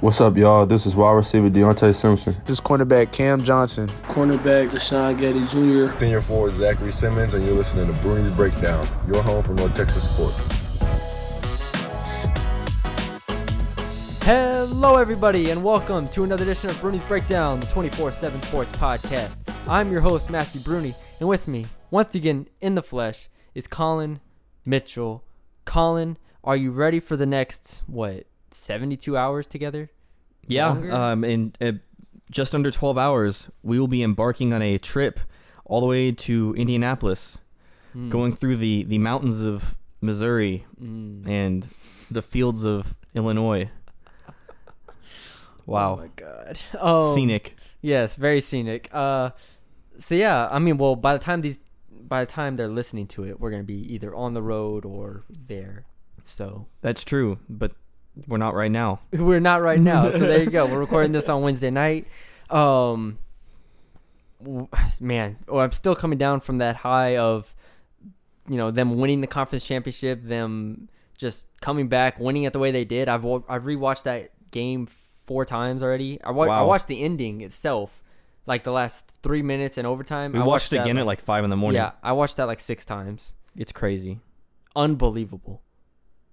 What's up, y'all? This is wide receiver Deontay Simpson. This is cornerback Cam Johnson. Cornerback Deshaun Getty Jr. Senior forward Zachary Simmons, and you're listening to Bruni's Breakdown, your home for North Texas sports. Hello, everybody, and welcome to another edition of Bruni's Breakdown, the 24 7 Sports Podcast. I'm your host, Matthew Bruni, and with me, once again in the flesh, is Colin Mitchell. Colin, are you ready for the next, what, 72 hours together? Yeah, Longer? um, in uh, just under 12 hours, we will be embarking on a trip all the way to Indianapolis, Hmm. going through the, the mountains of Missouri Mm. and the fields of Illinois. Wow. Oh my god. Um, Scenic. Yes, very scenic. Uh, so yeah, I mean, well, by the time these, by the time they're listening to it, we're gonna be either on the road or there. So That's true, but we're not right now. we're not right now. so there you go. We're recording this on Wednesday night. Um, man, oh, I'm still coming down from that high of, you know, them winning the conference championship, them just coming back, winning it the way they did. I've I've rewatched that game four times already. I, wa- I watched the ending itself, like the last three minutes in overtime. We I watched, that, again at like 5 in the morning. yeah, I watched that like six times. It's crazy. Unbelievable.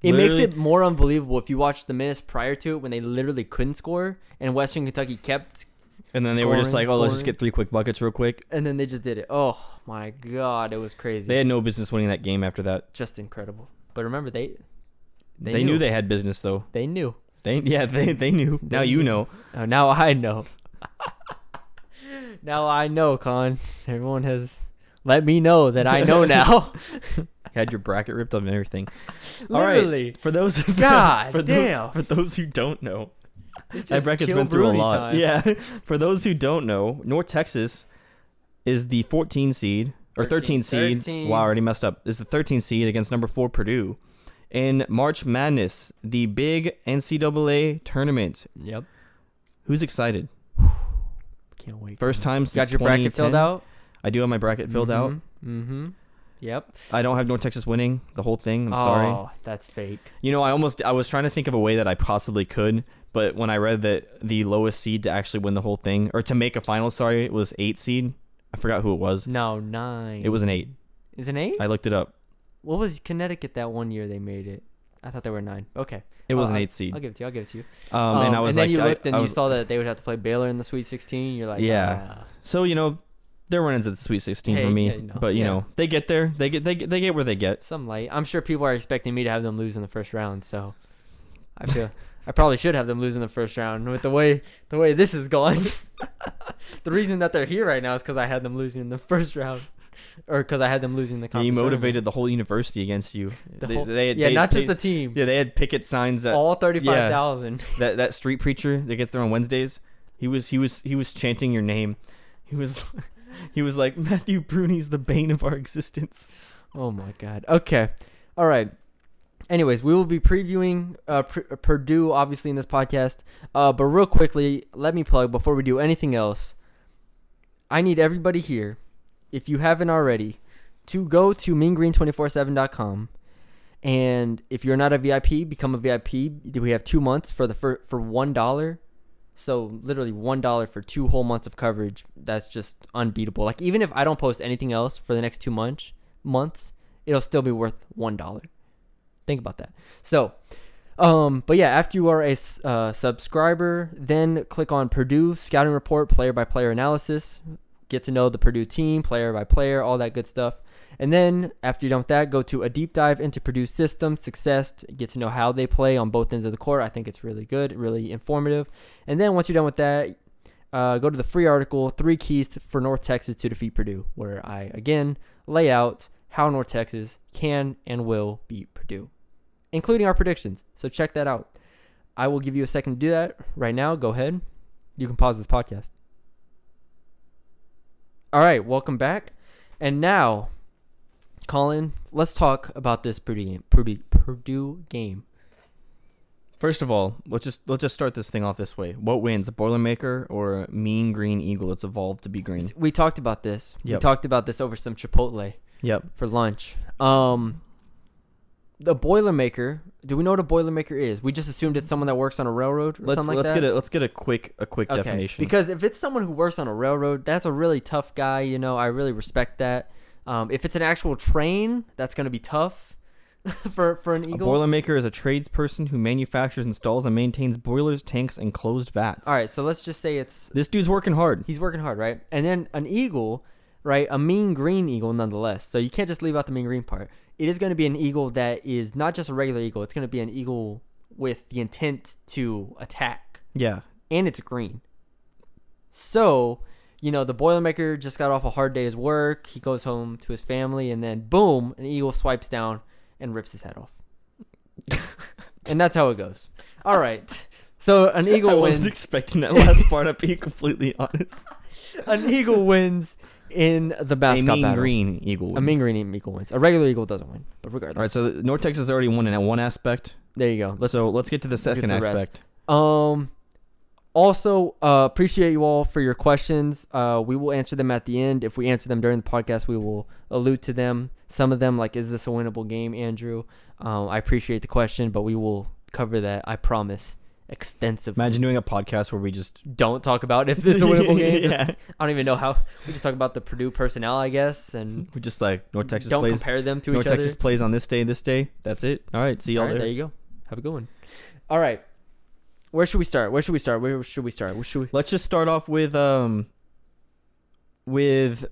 It makes it more unbelievable if you watch the minutes prior to it when they literally couldn't score and Western Kentucky kept And then they were just like, oh, let's just scoring. get three quick buckets real quick. and then they just did it. Oh my god, it was crazy. They had no business winning that game after that. just incredible. But remember they They, They knew. knew. they had business though. they knew. They yeah, they they knew. now They you know. Oh, now I know. now I know, Con. Everyone has let me know that I know now. had your bracket ripped up and everything. Literally. For those God for damn. Those, for those who don't know, that just bracket's been through a lot. time. Yeah. for those who don't know, North Texas is the 14 seed or 13, 13 seed. 13. Wow, I already messed up. Is the 13 seed against number 4 Purdue. In March Madness, the big NCAA tournament. Yep. Who's excited? Can't wait. First time since Got your bracket filled out? I do have my bracket filled out. Mm-hmm. Yep. I don't have North Texas winning the whole thing. I'm sorry. Oh, that's fake. You know, I almost I was trying to think of a way that I possibly could, but when I read that the lowest seed to actually win the whole thing or to make a final, sorry, it was eight seed. I forgot who it was. No, nine. It was an eight. Is an eight? I looked it up. what was Connecticut that one year they made it? I thought they were nine. Okay. It was Oh, an eight seed. I'll give it to you. I'll give it to you. Um, and I was then like, you I- looked and I you saw that they would have to play Baylor in the Sweet 16. You're like, Yeah. ah. so you know, they're run into the Sweet 16 Hey, for me, yeah, know, but you yeah. know, they get there. They get they get, they get where they get. some light. I'm sure people are expecting me to have them lose in the first round, so I feel I probably should have them lose in the first round with the way the way this is going. the reason that they're here right now is because I had them losing in the first round, or because I had them losing the And conference. tournament. motivated the whole university against you. the They- whole, they had- yeah, they- not just the team, Yeah, they had picket signs that all thirty-five thousand. that that street preacher that gets there on Wednesdays, he was he was he was chanting your name. He was he was like Matthew Bruni's the bane of our existence. Oh my god. Okay. All right. Anyways, we will be previewing uh, Pr- Purdue obviously in this podcast. Uh, but real quickly, let me plug before we do anything else. I need everybody here, if you haven't already, to go to meangreen247.com. And if you're not a VIP, become a VIP. We have two months for the for, for one dollar. So literally one dollar for two whole months of coverage. That's just unbeatable. Like even if I don't post anything else for the next two months, months, it'll still be worth one dollar. Think about that. So, um, but yeah, after you are a uh, subscriber, then click on Purdue scouting report, player by player analysis. Get to know the Purdue team, player by player, all that good stuff. And then after you're done with that, go to a deep dive into Purdue system, success, get to know how they play on both ends of the court. I think it's really good, really informative. And then once you're done with that, uh, go to the free article, Three Keys for North Texas to Defeat Purdue, where I, again, lay out how North Texas can and will beat Purdue, including our predictions. So check that out. I will give you a second to do that right now. Go ahead. You can pause this podcast. All right, welcome back. And now, Colin, let's talk about this Purdue game. Purdue, Purdue game. First of all, let's just let's just start this thing off this way. What wins, a Boilermaker or a mean green eagle that's evolved to be green? We talked about this. We talked about this over some Chipotle Yep. for lunch. Um, the Boilermaker. Do we know what a Boilermaker is? We just assumed it's someone that works on a railroad or Let's something like let's that. get a let's get a quick a quick Okay, definition. Because if it's someone who works on a railroad, that's a really tough guy. You know, I really respect that. Um, if it's an actual train, that's gonna be tough for for an eagle. a boilermaker is a tradesperson who manufactures, installs, and maintains boilers, tanks, and closed vats. All right, so let's just say it's This dude's working hard. he's working hard, right? And then an eagle, right? A mean green eagle, nonetheless. So you can't just leave out the mean green part. It is going to be an eagle that is not just a regular eagle. It's going to be an eagle with the intent to attack, Yeah. and it's green. So, you know, the Boilermaker just got off a hard day's work. He goes home to his family, and then boom, an eagle swipes down and rips his head off. and that's how it goes. All right. So an eagle I wasn't expecting that last part. I'm being completely honest. an eagle wins in the basketball A mean battle. green eagle. Wins. A mean green eagle wins. A regular eagle doesn't win. But regardless, All right, so North Texas already won in one aspect. there you go. Let's, so let's get to the get to second rest. aspect. um, also uh, appreciate you all for your questions. Uh, we will answer them at the end. If we answer them during the podcast, we will allude to them. Some of them, like, is this a winnable game, Andrew? Um, I appreciate the question, but we will cover that. I promise. Extensively. Imagine doing a podcast where we just don't talk about if it's a winnable game. Just- Yeah. I don't even know how. We just talk about the Purdue personnel, I guess, and we just like North Texas don't plays. compare them to North each Texas other. North Texas plays on this day, this day. That's it. All right, see y'all All right, there. there you go. Have a good one. All right. Where should we start? Where should we start? Where should we start? Where should we? Let's just start off with um with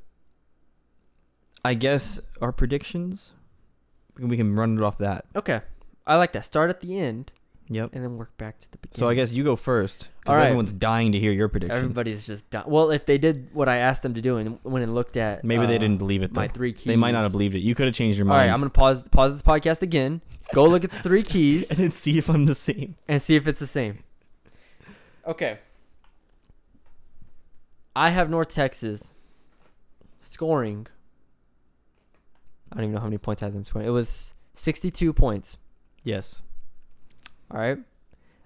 I guess our predictions. We can run it off that. Okay. I like that. Start at the end Yep. and then work back to the beginning. So I guess you go first All because right. everyone's dying to hear your prediction. everybody's just done. Well, if they did what I asked them to do and went and looked at Maybe they uh, didn't believe it though. my three keys. They might not have believed it. You could have changed your mind. right, I'm gonna pause pause this podcast again. Go look at the three keys and then see if I'm the same. and see if it's the same. Okay. I have North Texas scoring. I don't even know how many points I had them scoring. It was 62 points. Yes. All right.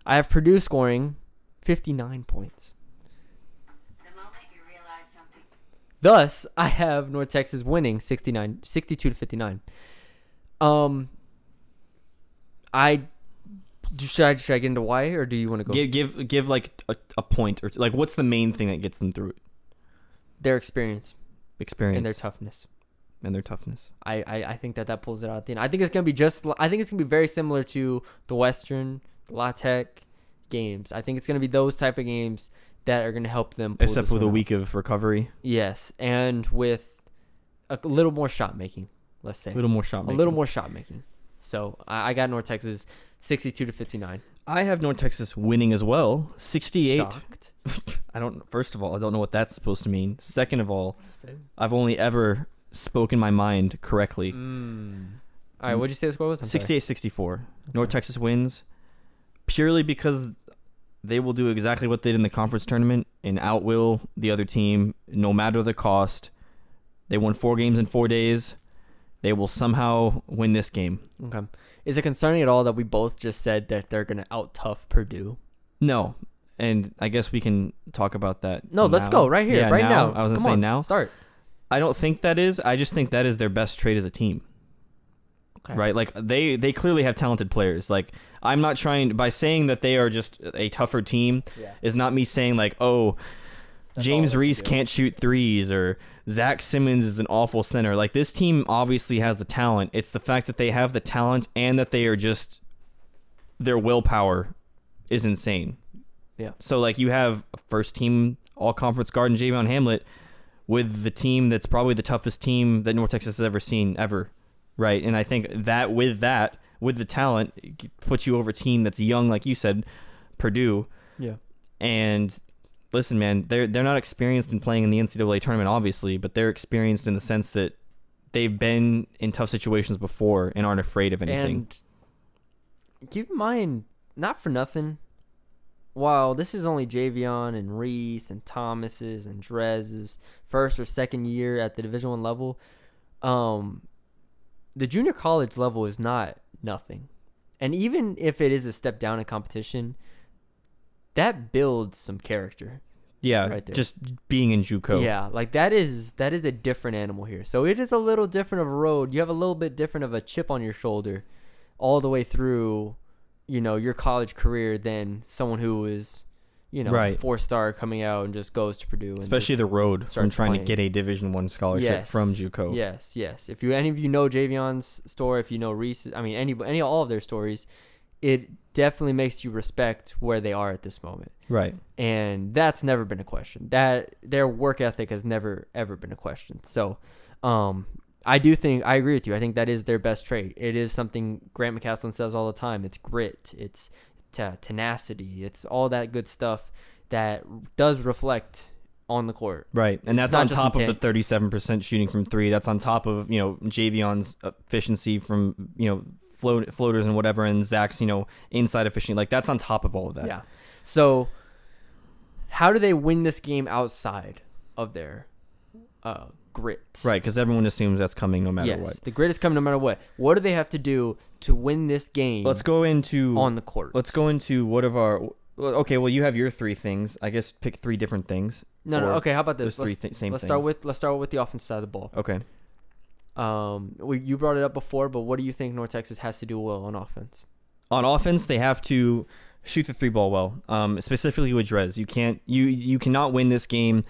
I have Purdue scoring 59 points. The moment you realize something Thus, I have North Texas winning 69 62 to 59. Um I do- should I should I get into why or do you want to go Give give give like a, a point or like what's the main thing that gets them through it? their experience Experience and their toughness? and their toughness. I, I, I think that that pulls it out at the end. I think it's gonna be just. I think it's gonna be very similar to the Western La Tech games. I think it's gonna be those type of games that are gonna help them. Pull Except this with a one out. week of recovery, Yes, and with a little more shot making. Let's say a little more shot. a making. little more shot making. So I, I got North Texas sixty-two to fifty-nine. I have North Texas winning as well, 68. Shocked. I don't. First of all, I don't know what that's supposed to mean. Second of all, I've only ever spoken my mind correctly. Mm. All right, what'd you say the score was? I'm 68 64. North Texas wins purely because they will do exactly what they did in the conference tournament and outwill the other team no matter the cost. They won four games in four days. They will somehow win this game. Okay. Is it concerning at all that we both just said that they're gonna out tough Purdue? No. And I guess we can talk about that. No, let's go right here, Yeah, right now. I was going to say on, now. Start. I don't think that is. I just think that is their best trade as a team. Okay. Right? Like they they clearly have talented players. Like I'm not trying by saying that they are just a tougher team Yeah. is not me saying like, "Oh, That's James Reese can't shoot threes or Zach Simmons is an awful center." Like this team obviously has the talent. It's the fact that they have the talent and that they are just their willpower is insane. Yeah. So like you have a first team all conference guard in Javion Hamlet with the team that's probably the toughest team that North Texas has ever seen ever. Right. And I think that with that, with the talent, it puts you over a team that's young, like you said, Purdue. Yeah. And listen, man, they're they're not experienced in playing in the NCAA tournament, obviously, but they're experienced in the sense that they've been in tough situations before and aren't afraid of anything. And keep in mind, not for nothing, while this is only Javion and Reese and Thomas's and Drez's first or second year at the Division One level, um, the junior college level is not nothing. And even if it is a step down in competition, that builds some character. yeah, right there. just being in JUCO. Yeah, like that is that is a different animal here. So it is a little different of a road. You have a little bit different of a chip on your shoulder all the way through, you know, your college career than someone who is, you know, Right. four star coming out and just goes to Purdue. And Especially the road from trying playing. to get a Division One scholarship Yes. from JUCO. Yes, yes. If you any of you know Javion's story, if you know Reese, I mean any any all of their stories, it definitely makes you respect where they are at this moment. Right. and that's never been a question. That their work ethic has never ever been a question. So, um, I do think I agree with you. I think that is their best trait. It is something Grant McCasland says all the time. It's grit. It's te- tenacity. It's all that good stuff that does reflect on the court. Right, and It's that's on top of the thirty-seven percent shooting from three. That's on top of you know Javion's efficiency from you know float, floaters and whatever, and Zach's you know inside efficiency. Like that's on top of all of that. Yeah. So, how do they win this game outside of their uh, grit? Right, because everyone assumes that's coming no matter yes, what. the grit is coming no matter what. What do they have to do to win this game? Let's go into on the court. Let's go into what of our. Okay, well you have your three things. I guess pick three different things. No, no. Okay, how about this? Let's, same let's start with let's start with the offense side of the ball. Okay. Um, we, you brought it up before, but what do you think North Texas has to do well on offense? on offense they have to shoot the three ball well um, specifically with Drez. You can't you you cannot win this game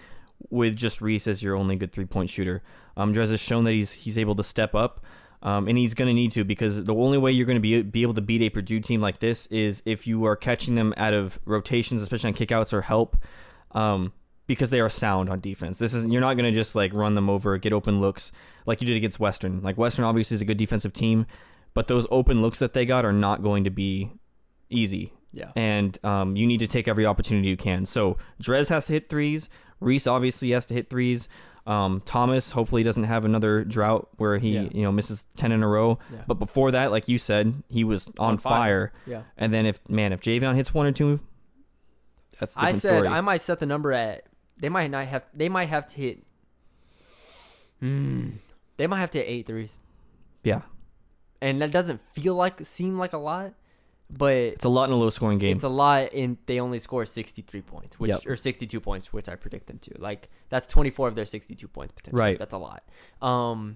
with just Reese as your only good three point shooter. Um, Drez has shown that he's he's able to step up um, and he's going to need to because the only way you're going to be be able to beat a Purdue team like this is if you are catching them out of rotations especially on kickouts or help. Um, because they are sound on defense. This is you're not going to just like run them over, get open looks like you did against Western. Like Western obviously is a good defensive team, but those open looks that they got are not going to be easy. Yeah. And um, you need to take every opportunity you can. So Drez has to hit threes. Reese obviously has to hit threes. Um, Thomas hopefully doesn't have another drought where he Yeah. you know misses ten in a row. Yeah. But before that, like you said, he was on, On fire. fire. Yeah. And then if man, if Javion hits one or two, that's I said story. I might set the number at. They might not have. They might have to hit. Hmm. They might have to hit eight threes, yeah. and that doesn't feel like seem like a lot, but It's a lot in a low scoring game. It's a lot, and they only score 63 points, which Yep. or 62 points, which I predict them to. Like that's 24 of their 62 points potentially. Right. That's a lot. Um,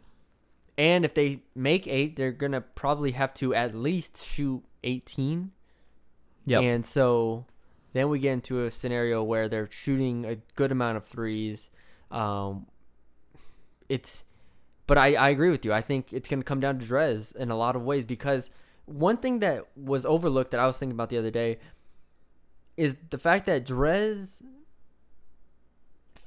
and if they make eight, they're gonna probably have to at least shoot 18. Yeah, And so then we get into a scenario where they're shooting a good amount of threes. Um, it's, but I, I agree with you. I think it's going to come down to Drez in a lot of ways because one thing that was overlooked that I was thinking about the other day is the fact that Drez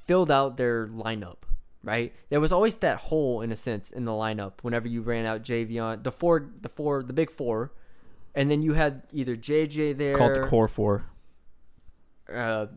filled out their lineup. Right, there was always that hole in a sense in the lineup whenever you ran out Javion, the four, the four, the big four, and then you had either JJ there. Called the core four. Uh,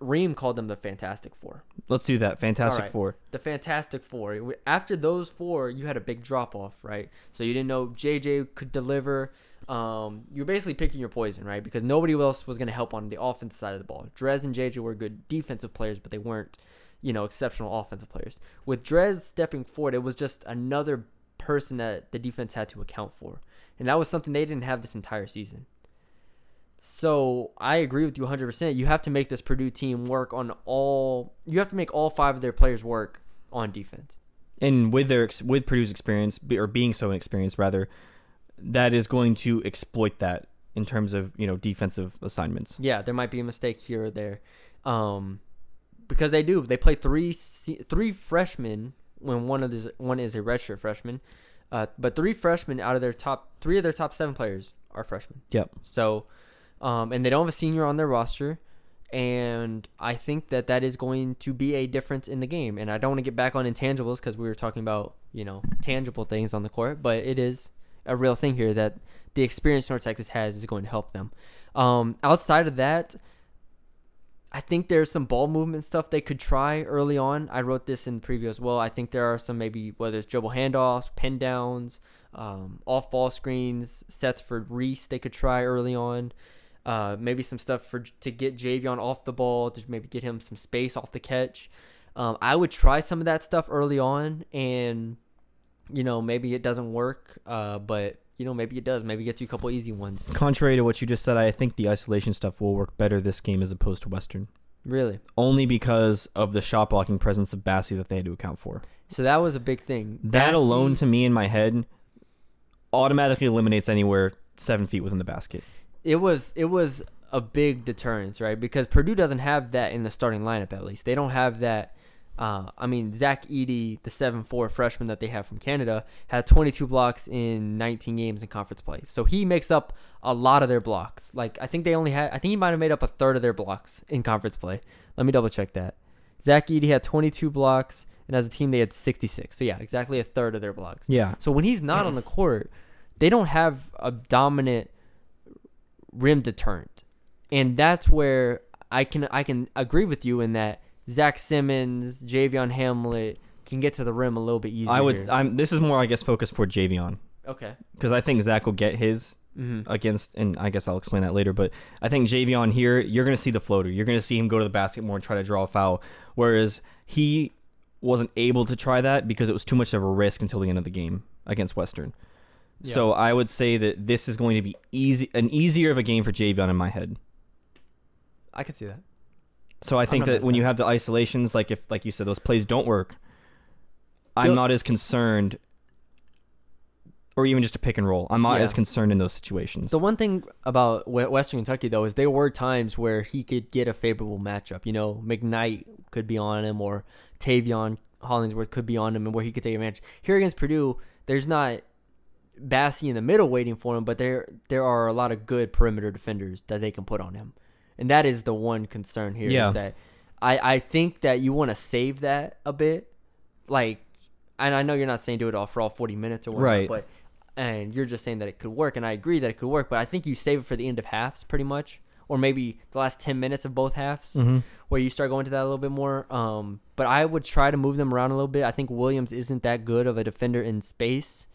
Reem called them the Fantastic Four. Let's do that. Fantastic Alright. Four. The Fantastic Four. After those four, you had a big drop off, right? So you didn't know JJ could deliver. Um, you were basically picking your poison, right? Because nobody else was going to help on the offensive side of the ball. Drez and JJ were good defensive players, but they weren't, you know, exceptional offensive players. With Drez stepping forward, it was just another person that the defense had to account for, and that was something they didn't have this entire season. So I agree with you 100%. You have to make this Purdue team work on all. You have to make all five of their players work on defense. And with their with Purdue's experience or being so inexperienced rather, that is going to exploit that in terms of you know defensive assignments. Yeah, there might be a mistake here or there, um, because they do. They play three three freshmen when one of these one is a redshirt freshman, uh, but three freshmen out of their top three of their top seven players are freshmen. Yep. So, um, and they don't have a senior on their roster. And I think that that is going to be a difference in the game. And I don't want to get back on intangibles because we were talking about, you know, tangible things on the court, but it is a real thing here that the experience North Texas has is going to help them. Um, outside of that, I think there's some ball movement stuff they could try early on. I wrote this in preview as well. I think there are some maybe whether it's dribble handoffs, pin downs, um, off ball screens, sets for Reese they could try early on. Uh, maybe some stuff for to get Javion off the ball to maybe get him some space off the catch. Um, I would try some of that stuff early on, and you know maybe it doesn't work, uh, but you know maybe it does. Maybe get you a couple easy ones. Contrary to what you just said, I think the isolation stuff will work better this game as opposed to Western. Really. Only because of the shot blocking presence of Bassie that they had to account for. So that was a big thing. That alone to me in my head automatically eliminates anywhere seven feet within the basket. It was it was a big deterrence, right? Because Purdue doesn't have that in the starting lineup. At least they don't have that. Uh, I mean, Zach Edey, the seven four freshman that they have from Canada, had 22 blocks in 19 games in conference play. So he makes up a lot of their blocks. Like I think they only had, I think he might have made up a third of their blocks in conference play. Let me double check that. Zach Edey had 22 blocks, and as a team they had 66. So yeah, exactly a third of their blocks. Yeah. So when he's not on the court, they don't have a dominant rim deterrent, and that's where I can I can agree with you in that Zach Simmons, Javion Hamlet can get to the rim a little bit easier. I would. I'm. This is more, I guess, focused for Javion okay. because I think Zach will get his Mm-hmm. against, and I guess I'll explain that later. But I think Javion here, you're going to see the floater. You're going to see him go to the basket more and try to draw a foul, whereas he wasn't able to try that because it was too much of a risk until the end of the game against Western. So I would say that this is going to be easy, an easier of a game for Javion in my head. I can see that. So I think that when you have the isolations, like if, like you said, those plays don't work, I'm not as concerned, or even just a pick and roll. I'm not Yeah. as concerned in those situations. The one thing about Western Kentucky though is there were times where he could get a favorable matchup. You know, McKnight could be on him, or Taveion Hollingsworth could be on him, and where he could take advantage. Here against Purdue, there's not Bassey in the middle waiting for him, but there there are a lot of good perimeter defenders that they can put on him, and that is the one concern here. Is Yeah. that I I think that you want to save that a bit, like, and I know you're not saying do it all for all 40 minutes or whatnot, Right. but and you're just saying that it could work, and I agree that it could work, but I think you save it for the end of halves pretty much, or maybe the last 10 minutes of both halves, Mm-hmm. where you start going to that a little bit more. Um, but I would try to move them around a little bit. I think Williams isn't that good of a defender in space.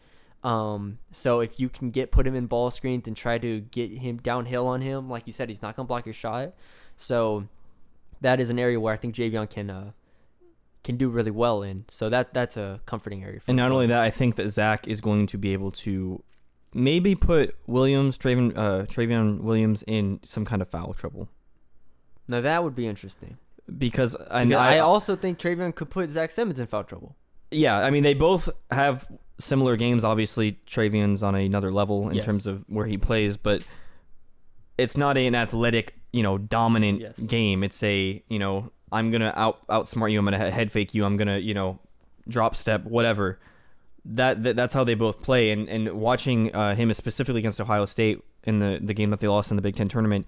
Um, so if you can get put him in ball screens and try to get him downhill on him, like you said, he's not gonna block your shot. So that is an area where I think Javion can uh, can do really well in. So that that's a comforting area. For him. And not him. only that, I think that Zach is going to be able to maybe put Williams, Trevion, uh, Trevion Williams in some kind of foul trouble now that would be interesting. because I, Because I, I also think Trevion could put Zach Simmons in foul trouble. yeah, I mean they both have similar games. Obviously, Trevion's on another level in Yes. terms of where he plays, but it's not an athletic, you know, dominant Yes. game. It's a, you know, I'm gonna out outsmart you. I'm gonna head fake you. I'm gonna, you know, drop step, whatever. That, that that's how they both play. And and watching uh, him specifically against Ohio State in the the game that they lost in the Big Ten tournament,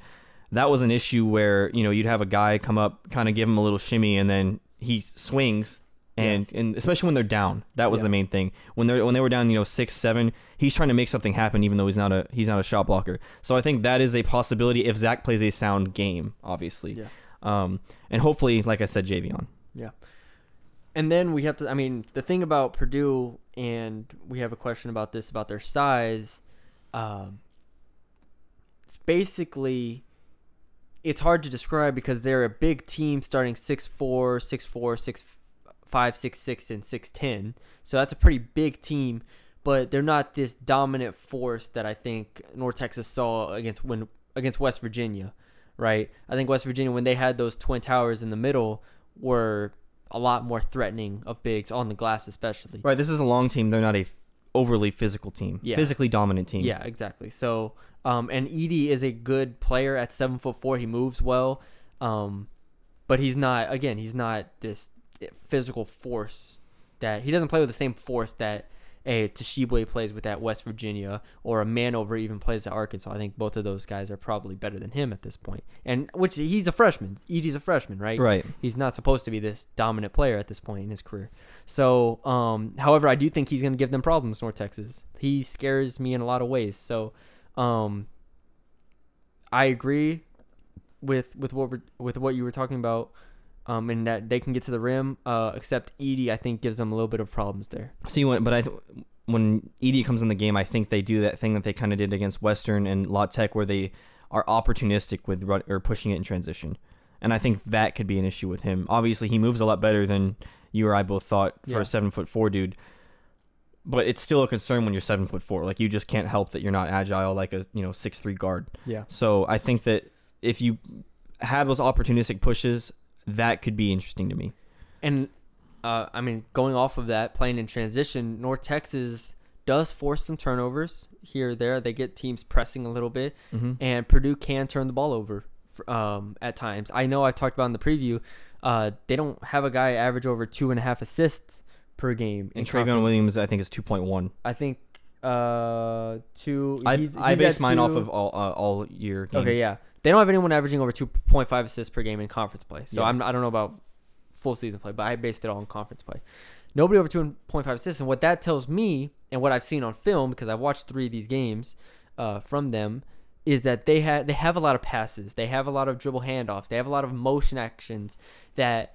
that was an issue where you know you'd have a guy come up, kind of give him a little shimmy, and then he swings. And, and especially when they're down, that was Yeah. the main thing. When they when they were down, you know, six seven, he's trying to make something happen, even though he's not a he's not a shot blocker. So I think that is a possibility if Zach plays a sound game, obviously. Yeah. Um, and hopefully, like I said, Javion. Yeah. And then we have to I mean, the thing about Purdue and we have a question about this about their size um it's basically it's hard to describe because they're a big team starting 6'4, 6'4, 6'5, 6'6 and 6'10. So that's a pretty big team, but they're not this dominant force that I think North Texas saw against when against West Virginia, right? I think West Virginia when they had those twin towers in the middle were a lot more threatening of bigs on the glass especially. Right. This is a long team. They're not a f- overly physical team. Yeah. Physically dominant team. Yeah, exactly. So, um, and Edey is a good player at seven foot four. He moves well, um, but he's not. Again, he's not this physical force that he doesn't play with the same force that a Tshiebwe plays with at West Virginia or a Vanover even plays at Arkansas. I think both of those guys are probably better than him at this point. And which he's a freshman. Edey's a freshman, right? Right. He's not supposed to be this dominant player at this point in his career. So, um, however, I do think he's going to give them problems, North Texas. He scares me in a lot of ways. So, um, I agree with with what we're, with what you were talking about, um, and that they can get to the rim. Uh, except Edey, I think, gives them a little bit of problems there. See, when, but I, th- when Edey comes in the game, I think they do that thing that they kind of did against Western and La Tech, where they are opportunistic with run, or pushing it in transition, and I think that could be an issue with him. Obviously, he moves a lot better than you or I both thought for Yeah. a seven foot four dude. But it's still a concern when you're seven foot four. Like you just can't help that you're not agile like a you know six three guard. Yeah. So I think that if you have those opportunistic pushes, that could be interesting to me. And uh, I mean, going off of that, playing in transition, North Texas does force some turnovers here or there. They get teams pressing a little bit, Mhm. and Purdue can turn the ball over um, at times. I know I talked about in the preview. Uh, they don't have a guy average over two and a half assists per game. And conference. Williams, I think, is 2.1. I think uh two. I he's- I he's base mine off of all uh, all year games. Okay, yeah. They don't have anyone averaging over 2.5 assists per game in conference play. So Yeah. I'm, I don't know about full season play, but I based it all on conference play. Nobody over 2.5 assists. And what that tells me, and what I've seen on film, because I've watched three of these games uh, from them, is that they have they have a lot of passes. They have a lot of dribble handoffs. They have a lot of motion actions that,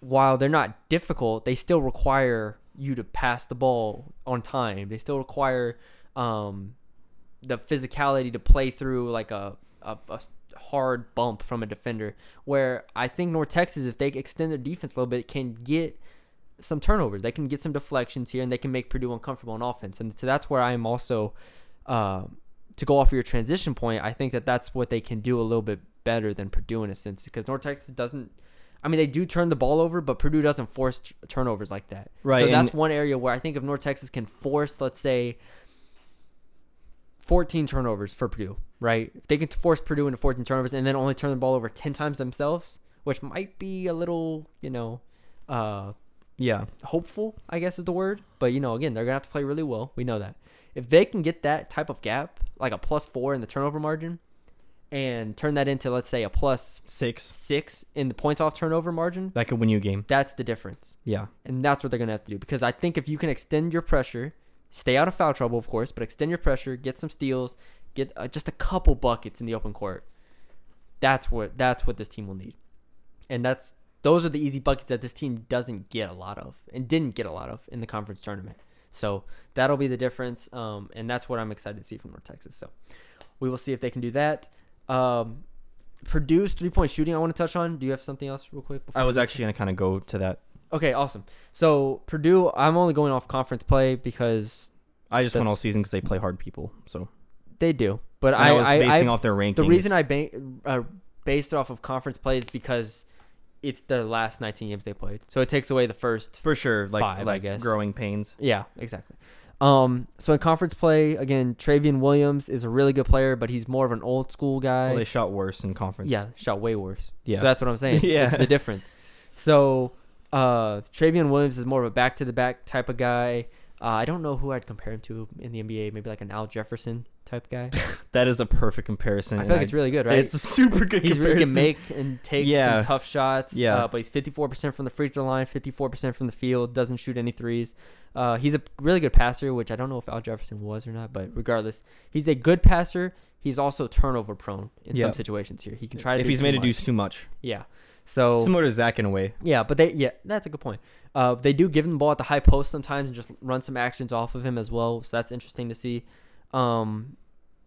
while they're not difficult, they still require you to pass the ball on time. They still require um, the physicality to play through like a, a, a hard bump from a defender. Where I think North Texas, if they extend their defense a little bit, can get some turnovers. They can get some deflections here, and they can make Purdue uncomfortable on offense. And so that's where I'm also uh, to go off of your transition point. I think that that's what they can do a little bit better than Purdue in a sense because North Texas doesn't. I mean, they do turn the ball over, but Purdue doesn't force t- turnovers like that. Right, So that's one area where I think if North Texas can force, let's say, 14 turnovers for Purdue, right? If they can force Purdue into 14 turnovers and then only turn the ball over 10 times themselves, which might be a little, you know, uh, Yeah. hopeful, I guess is the word. But, you know, again, they're going to have to play really well. We know that. If they can get that type of gap, like a plus four in the turnover margin, and turn that into, let's say, a plus Six. six in the points off turnover margin, That could win you a game. that's the difference. Yeah. And that's what they're going to have to do. Because I think if you can extend your pressure, stay out of foul trouble, of course, but extend your pressure, get some steals, get uh, just a couple buckets in the open court. That's what that's what this team will need. And that's those are the easy buckets that this team doesn't get a lot of and didn't get a lot of in the conference tournament. So that'll be the difference. Um, and that's what I'm excited to see from North Texas. So we will see if they can do that. Um, Purdue's three point shooting, I want to touch on. Do you have something else, real quick? before I was actually going to kind of go to that. Okay, awesome. So Purdue, I'm only going off conference play because I just went all season because they play hard people. So they do. But I, I, was basing I- off their rankings. the reason I ba- uh, based off of conference play is because it's the last 19 games they played, so it takes away the first. for sure like Five, I guess. growing pains. Yeah, exactly. Um, so in conference play, again, Trevion Williams is a really good player, but he's more of an old school guy. Well, they shot worse in conference. Yeah, shot way worse. Yeah. So that's what I'm saying. Yeah. It's the difference. So uh Trevion Williams is more of a back to the back type of guy. Uh, I don't know who I'd compare him to in the NBA. Maybe like an Al Jefferson type guy. That is a perfect comparison. I feel like it's really good, right? It's a super good He's really can make and take Yeah. some tough shots. Yeah. Uh, but he's 54% from the free throw line, 54% from the field, doesn't shoot any threes. Uh, he's a really good passer, which I don't know if Al Jefferson was or not, but regardless, he's a good passer. He's also turnover prone in Yeah. some situations here. He can try to if do he's made to do too much. Yeah. So Similar to Zach in a way. yeah, but they yeah, that's a good point. Uh, they do give him the ball at the high post sometimes and just run some actions off of him as well. So that's interesting to see. Um,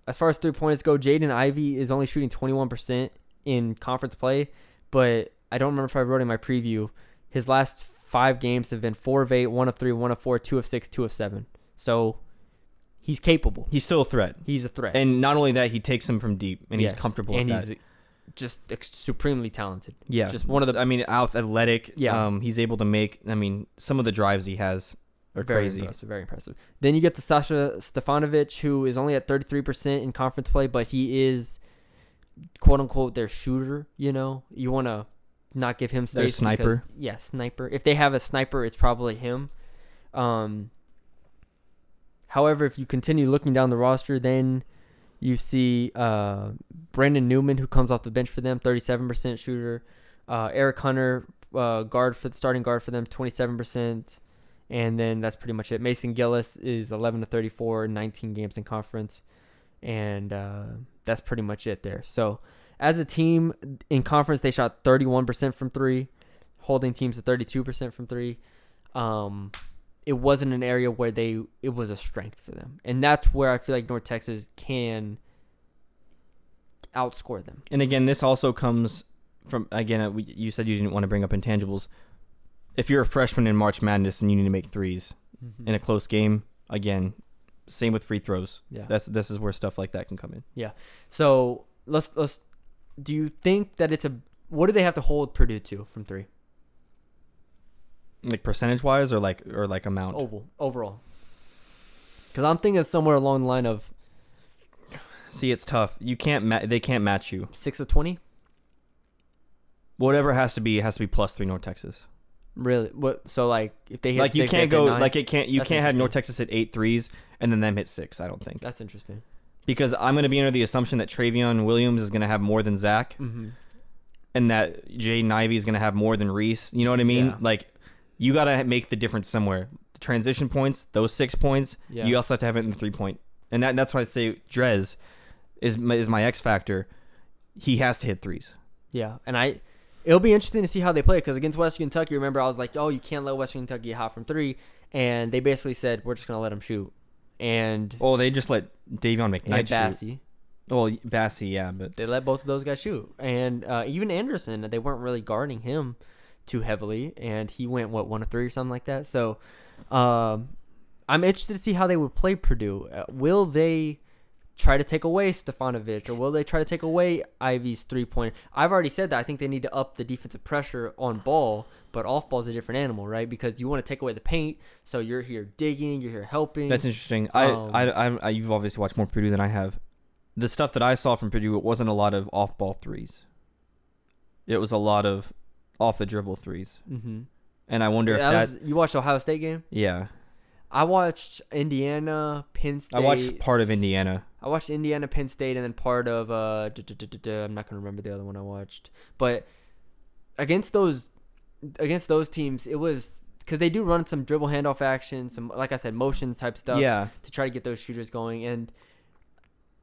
as far as three pointers go, Jaden Ivey is only shooting 21% in conference play, but I don't remember if I wrote in my preview. His last five games have been four of eight, one of three, one of four, two of six, two of seven. So he's capable. He's still a threat. He's a threat. And not only that, he takes them from deep, and he's comfortable and with he's that. Just ex- supremely talented. Yeah, just one of the I mean, athletic. Yeah. um, he's able to make. I mean, some of the drives he has are very crazy. impressive. Very impressive. Then you get to Sasha Stefanovic, who is only at 33% in conference play, but he is quote unquote their shooter. You know, you want to not give him Their space. sniper. because- yeah, sniper. If they have a sniper, it's probably him. Um. However, if you continue looking down the roster, then you see uh, Brandon Newman, who comes off the bench for them, 37% shooter. Uh, Eric Hunter, uh, guard for starting guard for them, 27%. And then that's pretty much it. Mason Gillis is 11 to 34, 19 games in conference. And uh, that's pretty much it there. So as a team in conference, they shot 31% from three, holding teams to 32% from three. Um, it wasn't an area where they it was a strength for them, and that's where I feel like North Texas can outscore them. And again, this also comes from again. uh, we- You said you didn't want to bring up intangibles. If you're a freshman in March Madness and you need to make threes in a close game, again, same with free throws. Yeah. That's this is where stuff like that can come in. Yeah. So let's let's. Do you think that it's a what do they have to hold Purdue to from three Like percentage wise, or like or like amount. oval overall? Because I'm thinking somewhere along the line of See, it's tough. You can't. Ma- they can't match you. six of twenty. Whatever it has to be, it has to be plus three North Texas. Really? What? So like, if they hit like you six, they can't go. nine? Like it can't. You can't have North. Texas hit eight threes and then them hit six. I don't think That's interesting. because I'm going to be under the assumption that Trevion Williams is going to have more than Zach, Mm-hmm. and that Jaden Ivey is going to have more than Reese. You know what I mean? Yeah. Like you got to make the difference somewhere. The transition points, those six points. Yeah. You also have to have it in the three point, and that, that's why I say Drez is my, is my X factor. He has to hit threes. Yeah, and I, it'll be interesting to see how they play because against Western Kentucky, remember I was like, oh, you can't let Western Kentucky get hot from three, and they basically said we're just gonna let them shoot, and Oh, they just let Dayvion McKnight shoot. Bassey, Well, Bassey, yeah, but they let both of those guys shoot, and uh, even Anderson, they weren't really guarding him too heavily, and he went what one of three or something like that. So, um, I'm interested to see how they would play Purdue. Uh, will they? Try to take away Stefanovic, or will they try to take away Ivey's three point? I've already said that. I think they need to up the defensive pressure on ball, but off ball is a different animal, right? Because you want to take away the paint, so you're here digging, you're here helping. That's interesting. I, Um, I, I, I, you've obviously watched more Purdue than I have. The stuff that I saw from Purdue, it wasn't a lot of off-ball threes. It was a lot of off the dribble threes, mm-hmm. and I wonder if that was, you watched Ohio State game. yeah, I watched Indiana, Penn State. I watched part of Indiana. I watched Indiana, Penn State, and then part of uh, duh, duh, duh, duh, duh, I'm not gonna remember the other one I watched. But against those, against those teams, it was because they do run some dribble handoff action, some like I said, motions type stuff. Yeah, To try to get those shooters going, and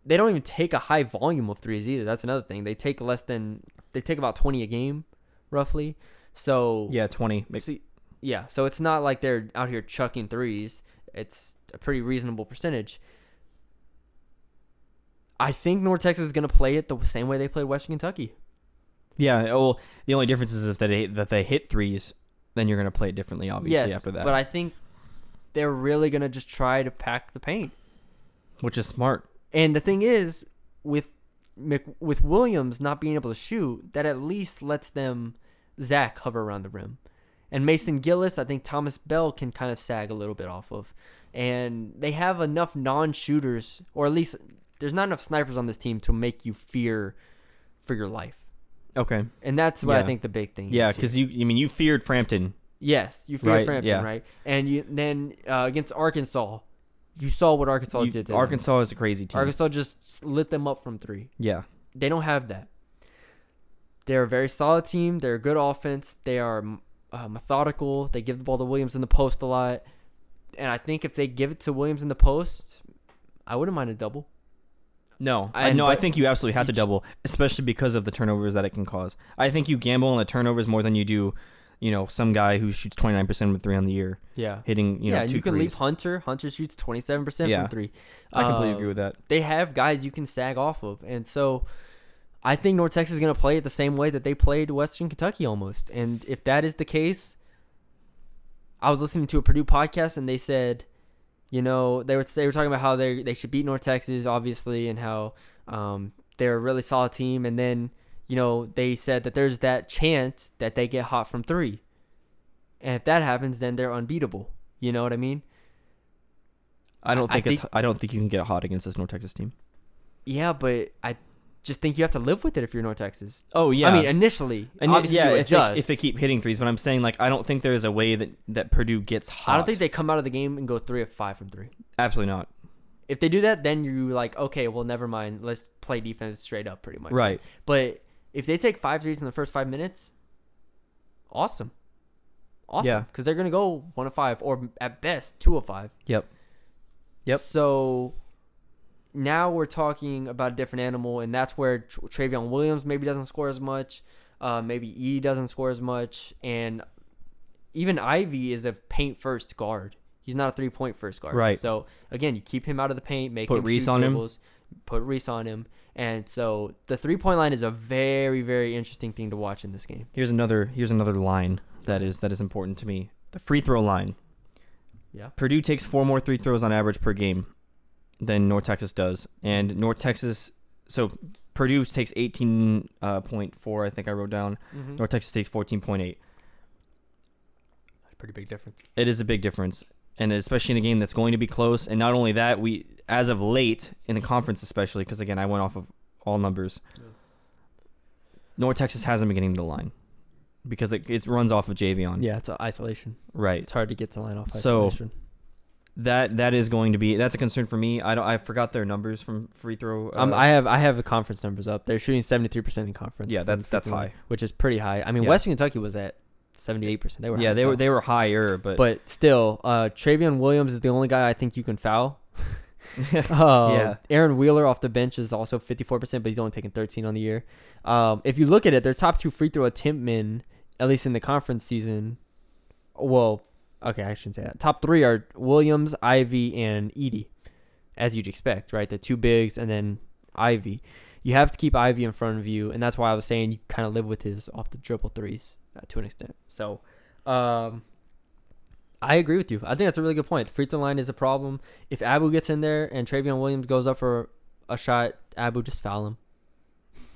they don't even take a high volume of threes either. That's another thing. They take less than they take about 20 a game, roughly. So yeah, twenty. so, yeah, so it's not like they're out here chucking threes. It's a pretty reasonable percentage. I think North Texas is going to play it the same way they played Western Kentucky. Yeah. Oh, well, the only difference is if they that they hit threes, then you're gonna play it differently. Obviously, yes, after that, but I think they're really going to just try to pack the paint. which is smart. And the thing is, with Mc, with Williams not being able to shoot, that at least lets them Zach hover around the rim, and Mason Gillis, I think Thomas Bell can kind of sag a little bit off of, and they have enough non-shooters, or at least there's not enough snipers on this team to make you fear for your life, Okay. and that's what I think the big thing. Yeah, because you, I mean, you feared Frampton. yes, you feared Right, Frampton, yeah. right? And you then uh, against Arkansas, you saw what Arkansas You- did. To them. Arkansas is a crazy team. Arkansas just lit them up from three. Yeah. They don't have that. They're a very solid team. They're a good offense. They are uh, methodical. They give the ball to Williams in the post a lot. And I think if they give it to Williams in the post, I wouldn't mind a double. No, I And- no, I but think you absolutely have you to just- double, especially because of the turnovers that it can cause. I think you gamble on the turnovers more than you do, you know, some guy who shoots twenty nine percent of three on the year, Yeah. hitting you yeah, know two you can threes. leave Hunter. Hunter shoots 27% Yeah. from three. I completely Uh, agree with that. They have guys you can sag off of. And so I think North Texas is going to play it the same way that they played Western Kentucky almost. And if that is the case, I was listening to a Purdue podcast and they said, you know, they were they were talking about how they they should beat North Texas obviously and how um, they're a really solid team and then you know they said that there's that chance that they get hot from 3. And if that happens then they're unbeatable. You know what I mean? I don't I think, it's. think- I don't think you can get hot against this North Texas team. Yeah, but I just think you have to live with it if you're North Texas. Oh yeah, I mean, initially, and obviously yeah, you if they, if they keep hitting threes, but I'm saying like I don't think there is a way that that Purdue gets hot. I don't think they come out of the game and go three of five from three. absolutely not. If they do that, then you're like, okay, well, never mind. Let's play defense straight up, pretty much. Right. But if they take five threes in the first five minutes, awesome, awesome. Yeah. Because they're gonna go one of five, or at best two of five. Yep. Yep. So now we're talking about a different animal, and that's where Tr- Trevion Williams maybe doesn't score as much. Uh, maybe E doesn't score as much, and even Ivey is a paint first guard. He's not a three point first guard. Right. So again, you keep him out of the paint, make Put him Reese on him. Put Reese on him, and so the three point line is a very very interesting thing to watch in this game. Here's another. Here's another line that is that is important to me. The free throw line. Yeah. Purdue takes four more free throws on average per game than North Texas does, and North Texas. So Purdue takes eighteen uh, point four. I think I wrote down. Mm-hmm. North Texas takes fourteen point eight. That's a pretty big difference. It is a big difference, and especially in a game that's going to be close. And not only that, we as of late in the conference, especially because again I went off of all numbers. North Texas hasn't been getting to the line because it, it runs off of Javion. Yeah, it's isolation. Right. It's hard to get to line off So, isolation. That that is going to be that's a concern for me. I don't I forgot their numbers from free throw. um, uh, I have I have the conference numbers up. They're shooting seventy three percent in conference. Yeah, that's- that's 51, high. which is pretty high. I mean, Yeah. Western Kentucky was at seventy eight percent. They were yeah they were they were higher, but, But still, uh, Trevion Williams is the only guy I think you can foul. uh, Yeah. Aaron Wheeler off the bench is also 54%, but he's only taken 13 on the year. Um, if you look at it, their top two free throw attempt men, at least in the conference season, well, okay, I shouldn't say that. Top three are Williams, Ivey, and Edey, as you'd expect, right? The two bigs and then Ivey. You have to keep Ivey in front of you, and that's why I was saying you kind of live with his off the dribble threes uh, to an extent. So, um, I agree with you. I think that's a really good point. The free throw line is a problem. If Abou gets in there and Trevion Williams goes up for a shot, Abou just foul him.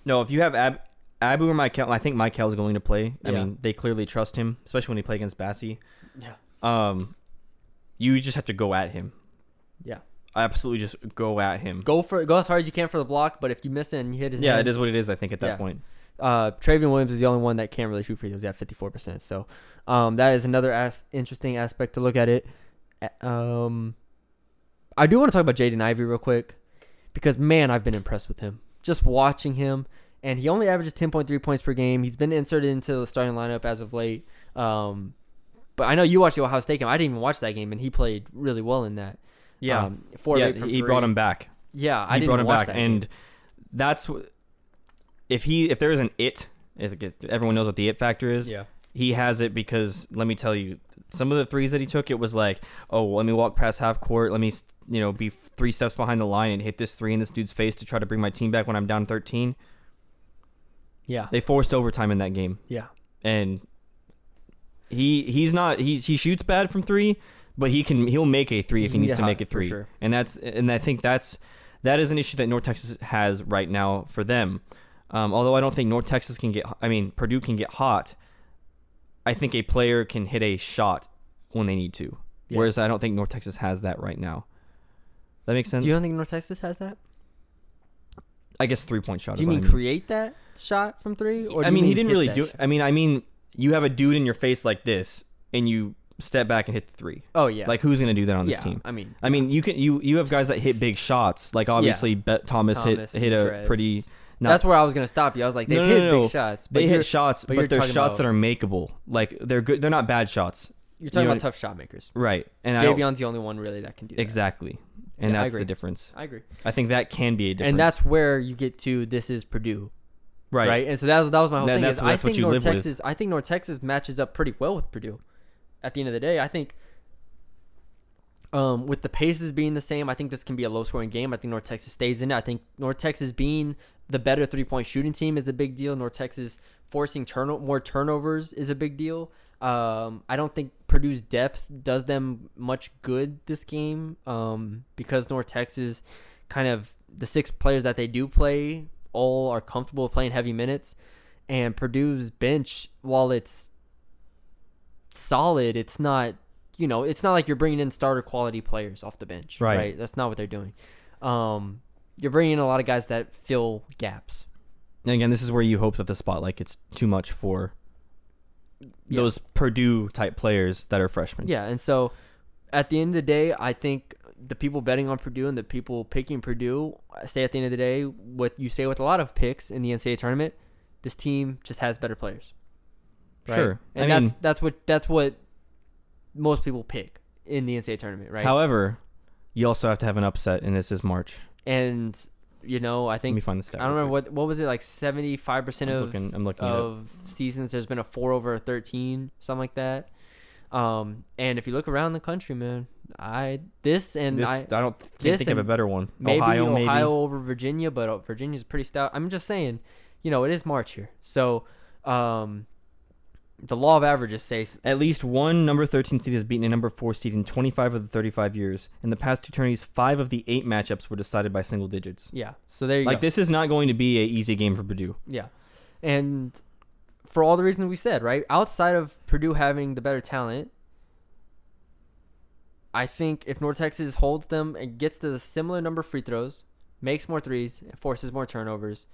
no, if you have Ab, Abou or Michael, I think Michael's going to play. I Yeah. mean, they clearly trust him, especially when he play against Bassey. Yeah. Um, you just have to go at him. Yeah. Absolutely, just go at him. Go for go as hard as you can for the block, but if you miss it and you hit his Yeah, hand, it is what it is. I think at that Yeah. point. Uh, Trevion Williams is the only one that can't really shoot free throws at 54%. So um, that is another as- interesting aspect to look at it. Um, I do want to talk about Jaden Ivey real quick because, man, I've been impressed with him. Just watching him, and he only averages 10.3 points per game. He's been inserted into the starting lineup as of late. Um, but I know you watched the Ohio State game. I didn't even watch that game, and he played really well in that. Yeah, Um, four yeah. He brought him back. Yeah, I he didn't brought him watch back, that and game. that's wh- if he if there is an it- everyone knows what the it factor is. yeah. he has it because let me tell you, some of the threes that he took, it was like, oh, let me walk past half court, let me you know be three steps behind the line and hit this three in this dude's face to try to bring my team back when I'm down 13. Yeah. They forced overtime in that game, Yeah. and he he's not he he shoots bad from three, but he can he'll make a three if he needs to make a three, sure. and that's and I think that's that is an issue that North Texas has right now for them. Um, although I don't think North Texas can get, I mean Purdue can get hot. I think a player can hit a shot when they need to, Yeah. whereas I don't think North Texas has that right now. That makes sense. Do you don't think North Texas has that? I guess three point shot. Do is you mean I mean. create that shot from three? Or I you mean, he didn't really do. shot? I mean, I mean, you have a dude in your face like this, and you step back and hit the three. Oh yeah. Like, who's gonna do that on this yeah, team? I mean, I mean, you can you you have guys that hit big shots. Like obviously, Bet Thomas, Thomas hit hit a pretty. Not, that's where I was gonna stop you. I was like, they've No, no, hit no, big shots. But they hit shots, but but, they're shots about- that are makeable. Like they're good. They're not bad shots. You're talking you know about tough shot makers. Right. And I Javion's the only one really that can do that. exactly. And Yeah, that's the difference. I agree. I think that can be a difference. And that's where you get to this is Purdue, right. right? And so that was that was my whole That- thing. that's- is I that's what think you North live with. Texas. I think North Texas matches up pretty well with Purdue. At the end of the day, I think. Um, with the paces being the same, I think this can be a low scoring game. I think North Texas stays in it. I think North Texas being the better three point shooting team is a big deal. North Texas forcing turn more turnovers is a big deal. Um, I don't think Purdue's depth does them much good this game um, because North Texas kind of the six players that they do play all are comfortable playing heavy minutes, and Purdue's bench, while it's solid, it's not you know it's not like you're bringing in starter quality players off the bench, Right. That's not what they're doing. Um, you're bringing in a lot of guys that fill gaps. And again, this is where you hope that the spotlight gets too much for Yeah. those Purdue type players that are freshmen. Yeah, and so at the end of the day, I think the people betting on Purdue and the people picking Purdue say at the end of the day what you say with a lot of picks in the NCAA tournament. This team just has better players. right? Sure. and I that's mean, that's what that's what most people pick in the NCAA tournament, right? however, you also have to have an upset, and this is March. And you know, I Let me think find the stat. I don't remember what what was it like seventy five percent I'm of looking. I'm looking it up. of seasons there's been a four over a 13 something like that um and if you look around the country man i this and This, i I, don't can't this think of a and better one. maybe Ohio, ohio, maybe. over virginia but uh, virginia's pretty stout i'm just saying you know it is march here so um the law of averages says At least one number 13 seed has beaten a number 4 seed in 25 of the 35 years. In the past two tourneys, five of the eight matchups were decided by single digits. yeah so there you Like go this is not going to be an easy game for Purdue. Yeah. And for all the reasons we said, right? Outside of Purdue having the better talent, I think if North Texas holds them and gets to the similar number of free throws, makes more threes, forces more turnovers,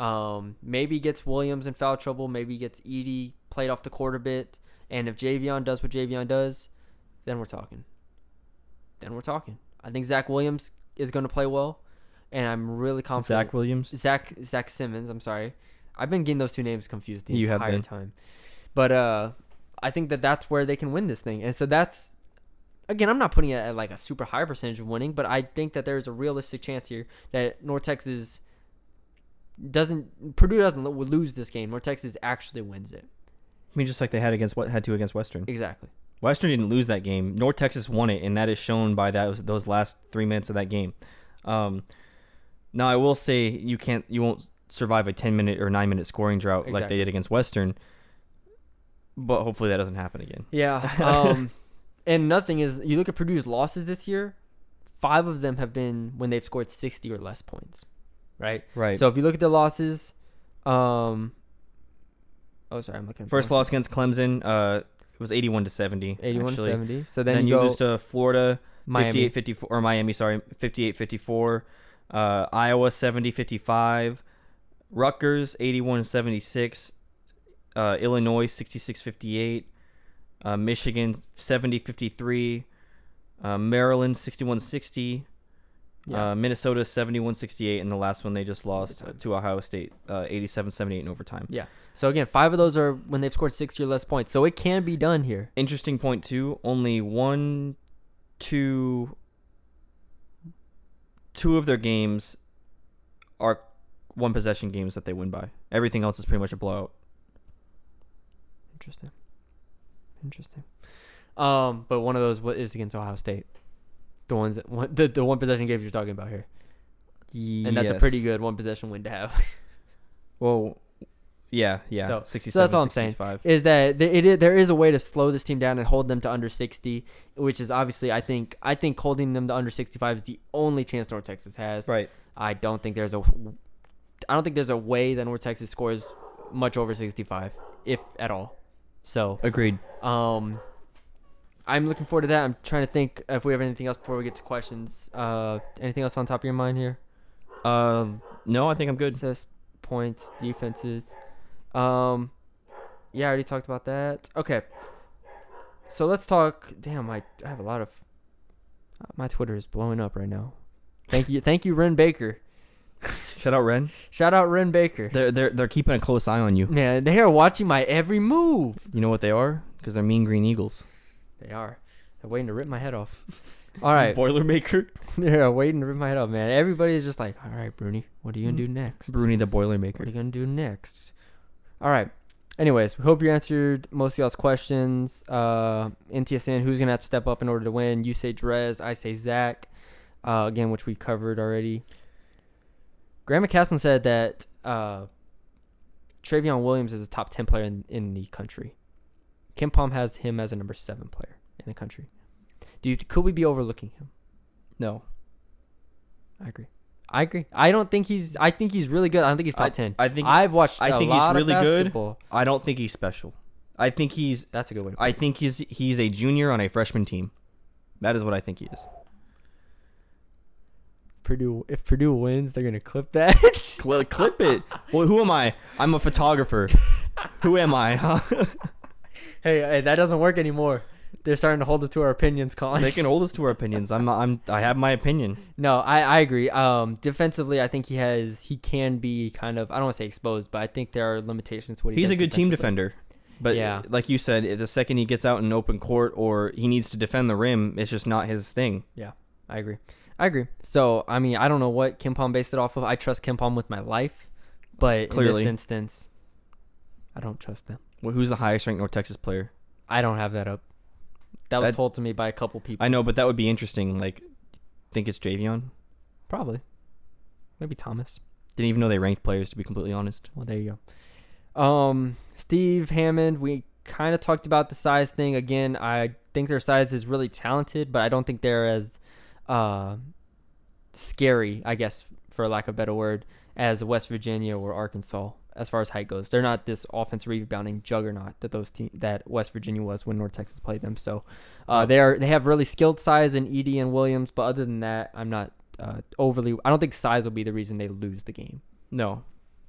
um, maybe gets Williams in foul trouble, maybe gets Edey played off the court a bit, and if Javion does what Javion does, then we're talking. Then we're talking. I think Zach Williams is going to play well, and I'm really confident. Zach Williams. Zach Zach Simmons. I'm sorry, I've been getting those two names confused the You entire time. But uh, I think that that's where they can win this thing, and so that's again, I'm not putting it at like a super high percentage of winning, but I think that there's a realistic chance here that North Texas doesn't Purdue doesn't lose this game. North Texas actually wins it. I mean, just like they had against what had to against Western. Exactly. Western didn't lose that game. North Texas won it, and that is shown by that those last three minutes of that game. Um, now I will say you can't, you won't survive a ten minute or nine minute scoring drought like they did against Western. But hopefully that doesn't happen again. Yeah. Um, and nothing is. You look at Purdue's losses this year. Five of them have been when they've scored 60 or less points. Right. Right. So if you look at the losses, um, oh sorry, I'm looking. First loss against Clemson, uh, it was eighty one to seventy. thing. 81 actually. 70. So Then, then, you you, go lose to Florida, Miami. 58-54 or Miami, sorry, 58-54. Uh, Iowa 70-55. Rutgers 81-76. Uh, Illinois 66-58. Uh, Michigan 70-53. Uh, Maryland 61-60. Yeah. Uh, Minnesota 71-68 and the last one they just lost uh, to Ohio State uh, 87-78 in overtime. Yeah. So again, five of those are when they've scored 60 or less points. So it can be done here. interesting point too. Only one, two, two of their games are one possession games that they win by. Everything else is pretty much a blowout. Interesting. Interesting. Um, but one of those is against Ohio State. The ones that one, the the one possession games you're talking about here, and that's a pretty good one possession win to have. well. Yeah, yeah. So- so that's all I'm saying. is that th- it, is, there is a way to slow this team down and hold them to under 60, which is obviously I think I think holding them to under 65 is the only chance North Texas has. Right. I don't think there's a I don't think there's a way that North Texas scores much over 65, if at all. So Agreed. um, I'm looking forward to that. I'm trying to think if we have anything else before we get to questions. Uh, anything else on top of your mind here? Uh, no, I think I'm good. Assist points, defenses. Um, yeah, I already talked about that. Okay. So let's talk. Damn, I, I have a lot of. uh, My Twitter is blowing up right now. Thank you, thank you, Ren Baker. Shout out Ren. Shout out Ren Baker. They're they're they're keeping a close eye on you. Yeah, they are watching my every move. You know what they are? Because they're Mean Green Eagles. They are. They're waiting to rip my head off. All right. Boilermaker. They're waiting to rip my head off, man. Everybody's just like, all right, Bruni, what are you going to do next? Bruni the Boilermaker. What are you going to do next? All right. Anyways, we hope you answered most of y'all's questions. Uh, NTSN, who's going to have to step up in order to win? You say Drez, I say Zach. Uh, again, which we covered already. Grant McCasland said that uh, Trevion Williams is a top 10 player in, in the country. KenPom has him as a number seven player in the country. Do you, could we be overlooking him? No. I agree. I agree. I don't think he's. I think he's really good. I don't think he's top I- ten. I think- I've watched. I think he's really good. I don't think he's special. I think he's That's a good way. I think he's he's a junior on a freshman team. That is what I think he is. Purdue. If Purdue wins, they're gonna clip that. Cl- clip it. Well, who am I? I'm a photographer. who am I? Huh? hey, hey, that doesn't work anymore. They're starting to hold us to our opinions, Colin. they can hold us to our opinions. I'm I'm I have my opinion. No, I, I agree. Um, defensively, I think he has. He can be kind of. I don't want to say exposed, but I think there are limitations to what he He's does a good team defensively. defender. But Yeah. like you said, the second he gets out in open court or he needs to defend the rim, it's just not his thing. Yeah, I agree. I agree. So, I mean, I don't know what KenPom based it off of. I trust KenPom with my life, but in Clearly. this instance, I don't trust them. Well, who's the highest ranked North Texas player? I don't have that up. That was That- told to me by a couple people. I know, but that would be interesting. Like, think it's Javion? Probably. Maybe Thomas. Didn't even know they ranked players. To be completely honest. Well, there you go. Um, Steve Hammond. We kind of talked about the size thing again. I think their size is really talented, but I don't think they're as uh scary, I guess, for lack of a better word, as West Virginia or Arkansas. As far as height goes. They're not this offensive rebounding juggernaut that those team that West Virginia was when North Texas played them. So uh, they are they have really skilled size in Edey and Williams, but other than that, I'm not uh, overly. I don't think size will be the reason they lose the game. No,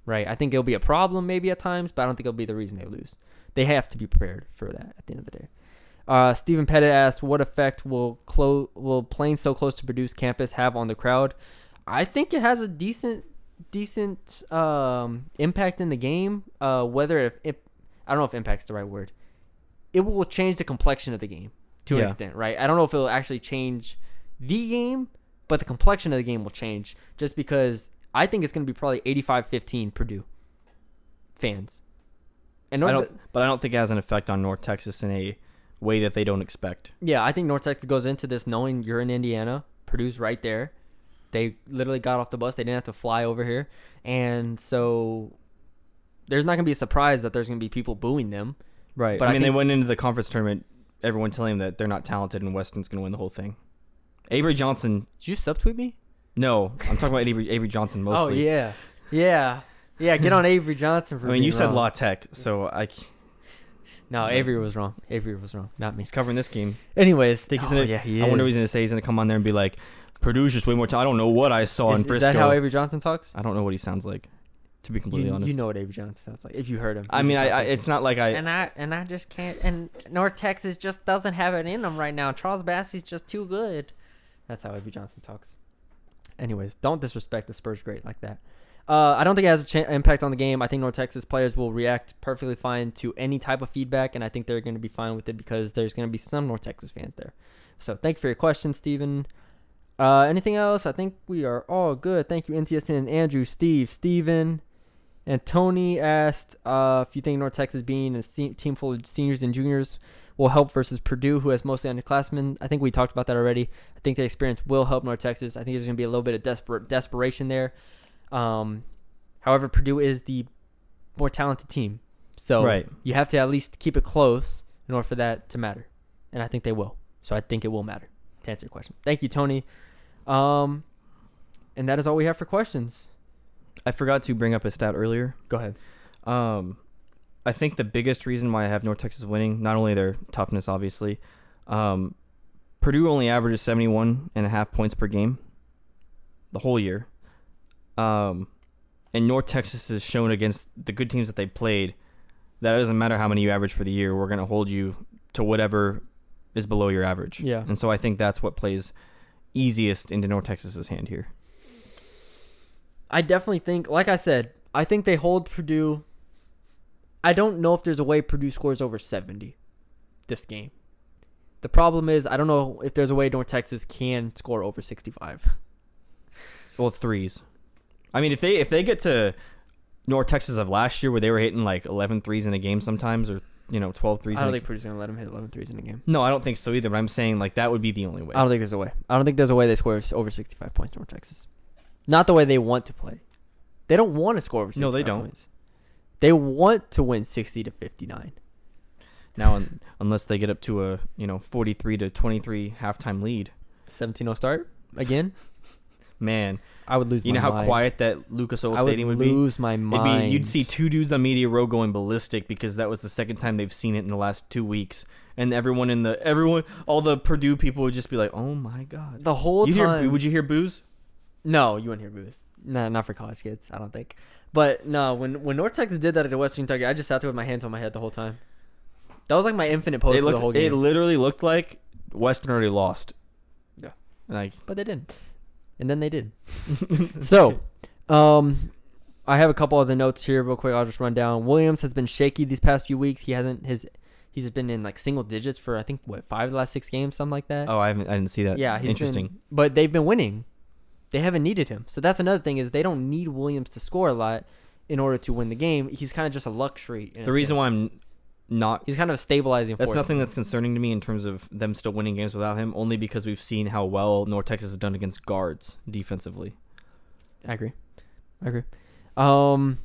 Right? I think it'll be a problem maybe at times, but I don't think it'll be the reason they lose. They have to be prepared for that at the end of the day. Uh, Stephen Pettit asked, "What effect will clo- will playing so close to Purdue's campus have on the crowd?" I think it has a decent decent um, impact in the game. Uh, whether if it, I don't know if impact's the right word. It will change the complexion of the game to an extent, right? I don't know if it'll actually change the game, but the complexion of the game will change just because I think it's going to be probably 85-15 Purdue fans. And I don't, but I don't think it has an effect on North Texas in a way that they don't expect. Yeah, I think North Texas goes into this knowing you're in Indiana. Purdue's right there. They literally got off the bus. They didn't have to fly over here. And so there's not going to be a surprise that there's going to be people booing them. Right. But I I mean, they went into the conference tournament, everyone telling them that they're not talented and Weston's going to win the whole thing. Avery Johnson, Did you subtweet me? no, I'm talking about Avery, Avery Johnson oh, mostly. Oh, yeah. Yeah. Yeah, get on Avery Johnson for I mean, you said wrong. La Tech, so I, c- No, Avery was wrong. Avery was wrong, not me. he's covering this game. Anyways, I think he's oh, gonna, yeah, he I wonder what he's going to say. He's going to come on there and be like, Purdue's just way more. T- I don't know what I saw Is, in is that how Avery Johnson talks? I don't know what he sounds like, to be completely You, honest. you know what Avery Johnson sounds like if you heard him. I mean, I, I it's not like I. and I and I just can't. And North Texas just doesn't have it in them right now. Charles Bassey's just too good. That's how Avery Johnson talks. Anyways, don't disrespect the Spurs great like that. Uh, I don't think it has a cha- impact on the game. I think North Texas players will react perfectly fine to any type of feedback, and I think they're going to be fine with it because there's going to be some North Texas fans there. So thank you for your question, Steven. Uh, anything else? I think we are all good. Thank you, NTSN, Andrew, Steve, Steven. And Tony asked uh, if you think North Texas being a se- team full of seniors and juniors will help versus Purdue, who has mostly underclassmen. I think we talked about that already. I think the experience will help North Texas. I think there's going to be a little bit of desper- desperation there. Um, however, Purdue is the more talented team. So Right. you have to at least keep it close in order for that to matter. And I think they will. So I think it will matter to answer your question. Thank you, Tony. Um, and that is all we have for questions. I forgot to bring up a stat earlier. Go ahead. Um, I think the biggest reason why I have North Texas winning, not only their toughness, obviously, um, Purdue only averages 71 and a half points per game the whole year. Um, and North Texas has shown against the good teams that they played that it doesn't matter how many you average for the year, we're going to hold you to whatever is below your average. Yeah. And so I think that's what plays easiest into North Texas's hand here. I definitely think, like I said, I think they hold Purdue. I don't know if there's a way Purdue scores over 70 this game. The problem is, I don't know if there's a way North Texas can score over 65. Well, threes. I mean, if they if they get to North Texas of last year where they were hitting like 11 threes in a game sometimes or, you know, 12 threes I in don't a think Purdue's going to let them hit 11 threes in a game. No, I don't think so either, but I'm saying like that would be the only way. I don't think there's a way. I don't think there's a way they score over 65 points North Texas. Not the way they want to play. They don't want to score over 65 No, they don't. points. They want to win 60 to 59. Now un- unless they get up to a, you know, 43 to 23 halftime lead. 17-0 start again. Man, I would lose you know how mind. quiet that Lucas Oil I would Stadium would be? I lose my It'd mind. be you'd see two dudes on media row going ballistic because that was the second time they've seen it in the last 2 weeks. And everyone in the everyone all the Purdue people would just be like, "Oh my god." the whole You time. hear, would you hear booze? No, you wouldn't hear booze. No, not for college kids. I don't think. But no, when when North Texas did that at Western Kentucky, I just sat there with my hands on my head the whole time. That was like my infinite post looked the whole game. it literally looked like Western already lost. Yeah. Like but they didn't, and then they did. so, um, I have a couple other notes here, real quick. I'll just run down. Williams has been shaky these past few weeks. He hasn't his. He's been in like single digits for I think what five of the last six games, something like that. Oh, I haven't I didn't see that. Yeah, he's interesting. Been, but they've been winning. They haven't needed him. So that's another thing is they don't need Williams to score a lot in order to win the game. He's kind of just a luxury. in a the reason why. I'm not he's kind of stabilizing that's nothing that's concerning to me in terms of them still winning games without him, only because we've seen how well North Texas has done against guards defensively. I agree. I agree. Um,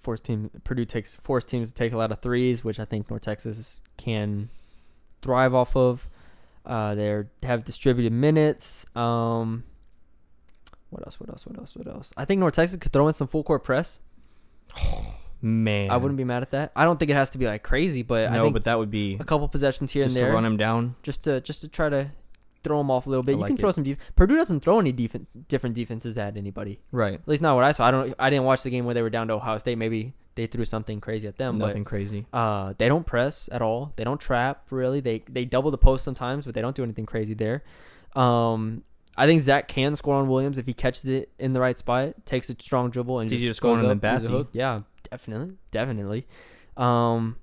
force team Purdue takes force teams to take a lot of threes, which I think North Texas can thrive off of. Uh, they have distributed minutes. Um, what else? What else? What else? What else? I think North Texas could throw in some full court press. Man, I wouldn't be mad at that. I don't think it has to be like crazy, but I No, think but that would be a couple possessions here and there. to run him down. just to just to try to throw him off a little bit. I you like can throw it. some. Def- Purdue doesn't throw any defen different defenses at anybody. Right. At least not what I saw. I don't. I didn't watch the game where they were down to Ohio State. Maybe they threw something crazy at them. Nothing crazy. Uh, they don't press at all. They don't trap really. They they double the post sometimes, but they don't do anything crazy there. Um, I think Zach can score on Williams if he catches it in the right spot, takes a strong dribble, and It's just to score on up, Bassey. hook. Yeah, definitely, definitely. Um,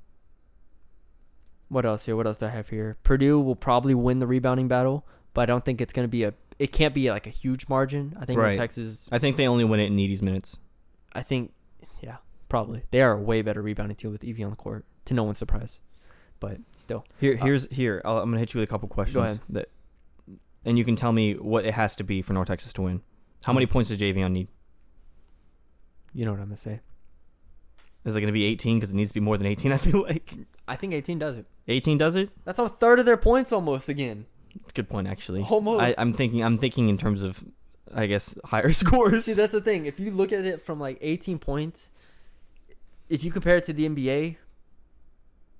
what else here? What else do I have here? Purdue will probably win the rebounding battle, but I don't think it's gonna be a. It can't be like a huge margin. I think Right. Texas. I think they only win it in Edey's minutes. I think, yeah, probably they are a way better rebounding team with Evie on the court. To no one's surprise, but still, Here, Uh, here's here. I'll, I'm gonna hit you with a couple questions. ahead. That, and you can tell me what it has to be for North Texas to win. How Hmm. many points does Javion need? you know what I'm gonna say. Is it gonna be 18? Because it needs to be more than 18. I feel like I think 18 does it. 18 does it. That's a third of their points almost again. It's a good point actually. Almost. I, I'm thinking. I'm thinking in terms of, I guess, higher scores. See, that's the thing. If you look at it from like 18 points, if you compare it to the NBA,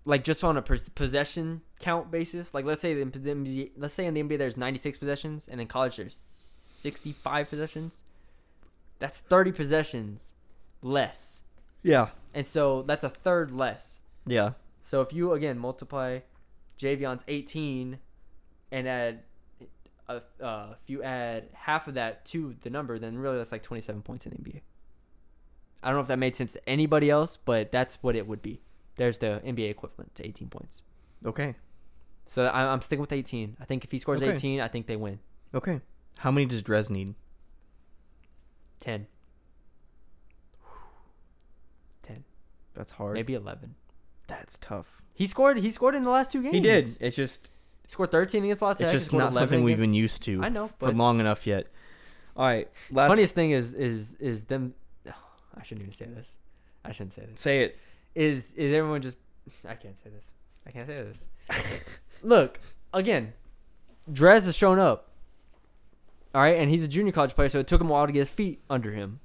like just on a possession count basis, like let's say the NBA, let's say in the NBA there's 96 possessions, and in college there's 65 possessions. That's 30 possessions less, yeah. And so that's a third less. Yeah. So if you again multiply Javion's 18 and add a, uh, if you add half of that to the number, then really that's like 27 points in the NBA. I don't know if that made sense to anybody else, but that's what it would be. There's the NBA equivalent to 18 points. Okay. So I'm sticking with 18. I think if he scores Okay. 18, I think they win. Okay. How many does Drez need? 10, 10, That's hard. maybe 11. That's tough. He scored. He scored in the last two games. He did. It's just He scored 13 against Los it's Angeles. just scored not 11 something we've been against- used to. I know, for but- long enough yet. All right. Last Funniest thing is is is them. I shouldn't even say this. I shouldn't say this. say it. Is is everyone just? I can't say this. I can't say this. Look again. Drez has shown up. All right, and he's a junior college player, so it took him a while to get his feet under him.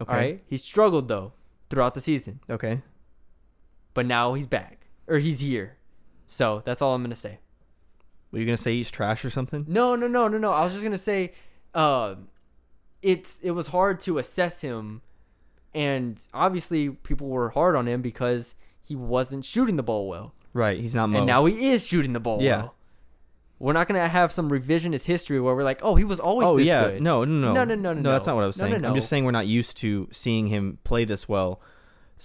Okay. All right, he struggled though throughout the season, Okay. But now he's back or he's here. So that's all I'm gonna say. Were you gonna say he's trash or something? No, no, no, no, no. I was just gonna say, um, it's it was hard to assess him, and obviously people were hard on him because he wasn't shooting the ball well, Right. He's not Mo. and now he is shooting the ball Yeah. well. We're not gonna have some revisionist history where we're like, oh, he was always oh this yeah. good. No, no, no, No, no, no, no, No, that's not what I was No, no, saying. I'm just saying we're not used to seeing him play this well,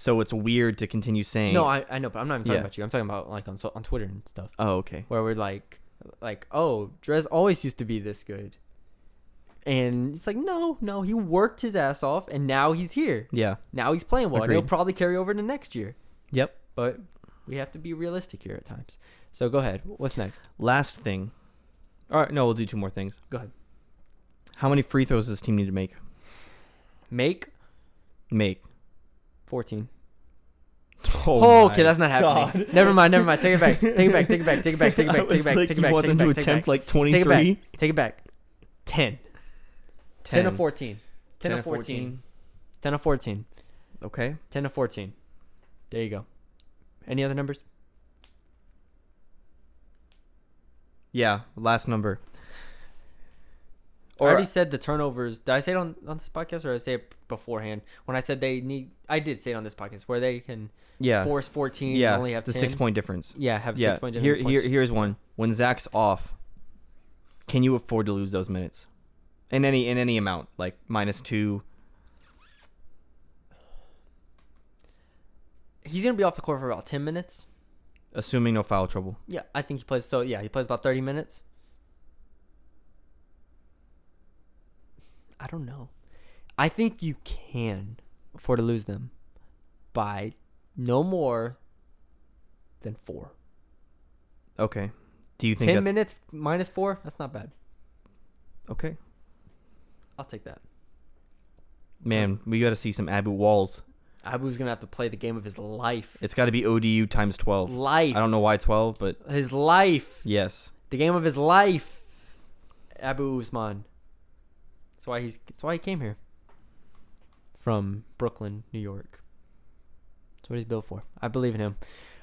so it's weird to continue saying. no, I, I know, but I'm not even talking Yeah. about you. I'm talking about like on so- on Twitter and stuff Oh, okay. where we're like, like, oh, Drez always used to be this good, and it's like, no, no, he worked his ass off, and now he's here. Yeah. Now he's playing well, and he'll Agreed. probably carry over to next year. Yep. But we have to be realistic here at times. So go ahead. What's next? Last thing. All right. No, we'll do two more things. Go ahead. How many free throws does this team need to make? Make Make. 14. Oh, Oh, okay, that's not happening. God. Never mind, never mind. Take it back. Take it back. Take it back. Take it back. Take it I back. Take was it back. like, Take it you back. want Take it them to back. Take it attempt back. like Take it 23? back. Take it back. 10. 10 of 14. 10 of 14. 10 of 14. Okay. 10 of 14. There you go. Any other numbers? Yeah. Last number. I already said the turnovers. Did I say it on, on this podcast or did I say it beforehand? When I said they need, I did say it on this podcast where they can yeah. force 14 yeah. and only have the 10. six point difference. Yeah, have yeah. six point difference. Here, here, here's one. When Zach's off, can you afford to lose those minutes? In any in any amount, like minus two. He's gonna be off the court for about 10 minutes. Assuming no foul trouble. Yeah, I think he plays. So yeah, he plays about 30 minutes. I don't know. I think you can afford to lose them by no more than four. Okay. Do you think 10 that's minutes minus four? That's not bad. okay? I'll take that. Man, we got to see some Abou Walls. Abou's gonna have to play the game of his life. It's got to be ODU times twelve. life. I don't know why twelve, but His life. yes. The game of his life. Abou Ousmane. Why he's. That's why he came here. From Brooklyn, New York. That's what he's built for. I believe in him.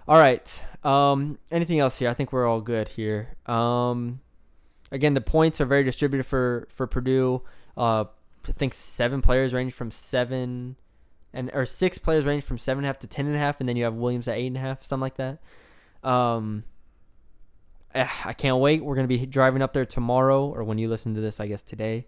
All right. Um, anything else here? I think we're all good here. Um, again, the points are very distributed for for Purdue. Uh, I think seven players range from seven, and or six players range from seven and a half to ten and a half, and then you have Williams at eight and a half, something like that. Um, eh, I can't wait. We're gonna be driving up there tomorrow, or when you listen to this, I guess today.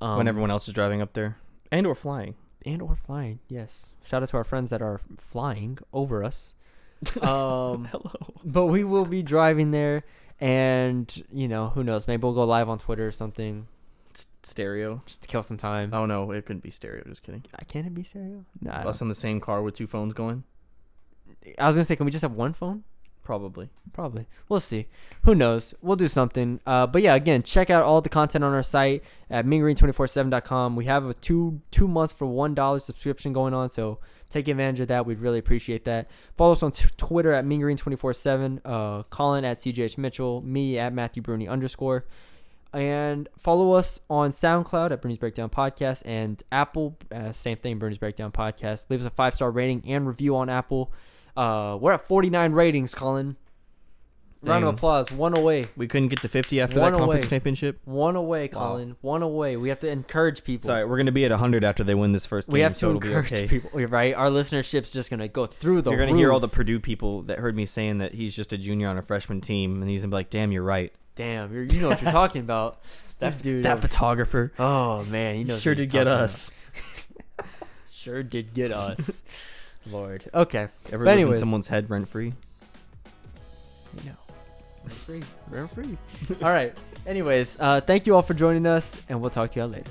Um, when everyone else is driving up there and or flying. and or flying. Yes. Shout out to our friends that are flying over us. Um, Hello. but we will be driving there, and you know who knows? Maybe we'll go live on Twitter or something S- stereo. just to kill some time. Oh no, it couldn't be stereo. Just kidding. I can it be stereo? No, I, Us in the same car with two phones going. I was gonna say, can we just have one phone? Probably. Probably. We'll see. Who knows? We'll do something. Uh, but yeah, again, check out all the content on our site at mingreen247.com. We have a two two months for one dollar subscription going on, so take advantage of that. We'd really appreciate that. Follow us on t- Twitter at mingreen247, uh, Colin at CJH Mitchell, me at Matthew Bruni underscore. And follow us on SoundCloud at Bernie's Breakdown Podcast and Apple, uh, same thing, Bernie's Breakdown Podcast. Leave us a five star rating and review on Apple. Uh, we're at 49 ratings, Colin. Round of applause. One away. We couldn't get to 50 after One that conference away. championship. One away. Colin. One away. We have to encourage people. Sorry, we're gonna be at 100 after they win this first game. we have so to it'll be encourage okay. people. You're right. Our listenership's just gonna go through the. You're gonna hear all the roof. Purdue people that heard me saying that he's just a junior on a freshman team, and he's gonna be like, "Damn, you're right." Damn, you're, you know what you're talking about. That dude. that uh, photographer oh man, he knows sure he's did get talking us. about. Sure did get us. Lord. Okay. Ever But live in anyways. someone's head rent free? Know. Rent free. Rent free. all right. Anyways, uh, thank you all for joining us, and we'll talk to y'all later.